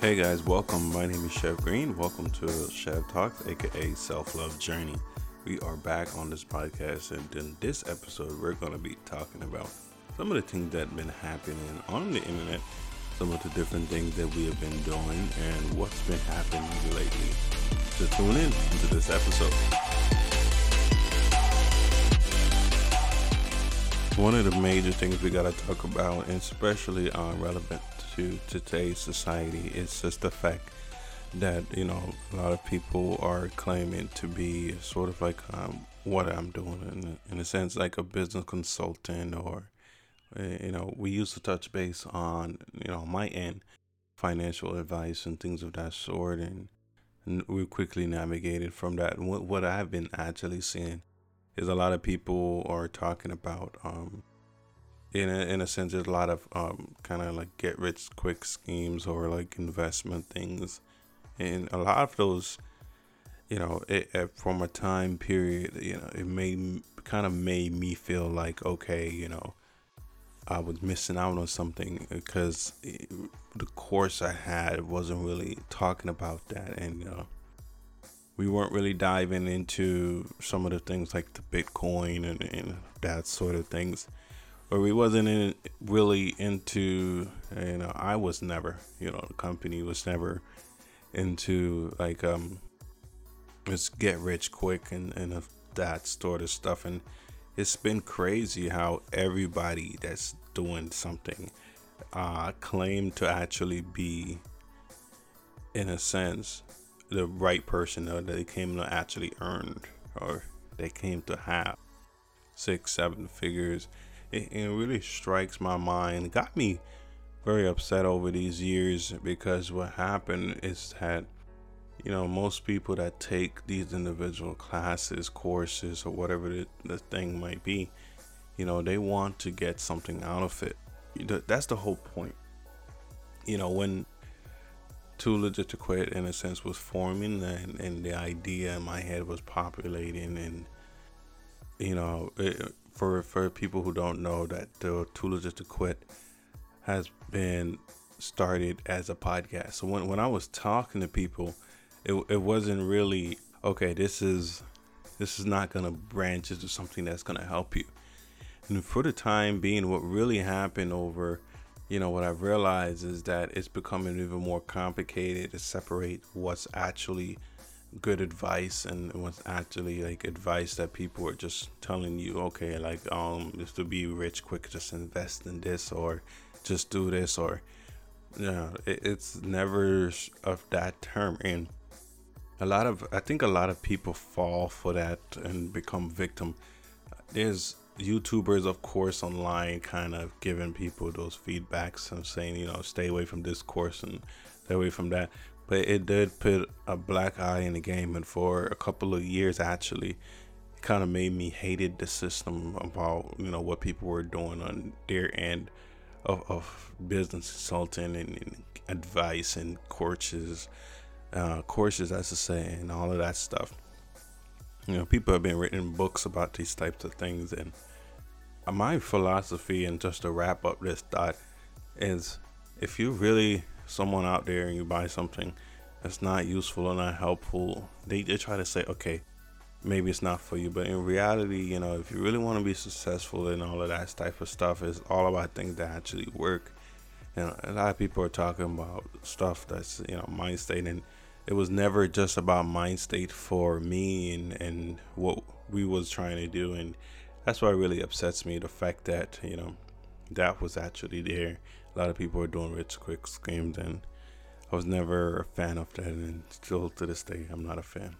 Hey guys, welcome. My name is Chef Green. Welcome to Chef Talks, aka Self Love Journey. We are back on this podcast, and in this episode, we're going to be talking about some of the things that have been happening on the internet, some of the different things that we have been doing, and what's been happening lately. So tune in to this episode. One of the major things we got to talk about, and especially uh, relevant to today's society, is just the fact that you know a lot of people are claiming to be sort of like um, what I'm doing in, in a sense, like a business consultant, or eh, you know, we used to touch base on you know my end, financial advice and things of that sort, and, we quickly navigated from that. What, what I've been actually seeing is a lot of people are talking about um in a, in a sense there's a lot of um kind of like get rich quick schemes or like investment things. And a lot of those you know it, it, from a time period you know it made kind of made me feel like okay you know i was missing out on something because it, the course i had wasn't really talking about that. And you know we weren't really diving into some of the things like the Bitcoin and, and that sort of things. Or we wasn't in, really into, you know, I was never, you know, the company was never into like, um, let's get rich quick and, and that sort of stuff. And it's been crazy how everybody that's doing something uh, claim to actually be, in a sense, the right person or they came to actually earn or they came to have six, seven figures. It, it really strikes my mind. got me very upset over these years because what happened is that you know most people that take these individual classes courses or whatever the, the thing might be you know they want to get something out of it that's the whole point you know when too legit to quit in a sense was forming and, and the idea in my head was populating and you know it, for for people who don't know that the too legit to quit has been started as a podcast. So when, when i was talking to people it, it wasn't really okay this is this is not gonna branch into something that's gonna help you. And for the time being what really happened over you know what I've realized is that it's becoming even more complicated to separate what's actually good advice and what's actually like advice that people are just telling you okay like um just to be rich quick just invest in this or just do this or you know it, it's never of that term. And a lot of i think a lot of people fall for that and become victim. There's YouTubers, of course, online kind of giving people those feedbacks and saying, you know, stay away from this course and stay away from that. But it did put a black eye in the game, and for a couple of years, actually, it kind of made me hated the system about you know what people were doing on their end of, of business consulting and, and advice and courses, uh, courses, as I say, and all of that stuff. You know, people have been written books about these types of things, and my philosophy and just to wrap up this thought is if you really someone out there and you buy something that's not useful or not helpful they, they try to say okay maybe it's not for you. But in reality you know if you really want to be successful and all of that type of stuff is all about things that actually work. And a lot of people are talking about stuff that's you know mind state and it was never just about mind state for me and and what we was trying to do. And that's what really upsets me the fact that you know that was actually there. A lot of people are doing rich quick schemes and i was never a fan of that and still to this day i'm not a fan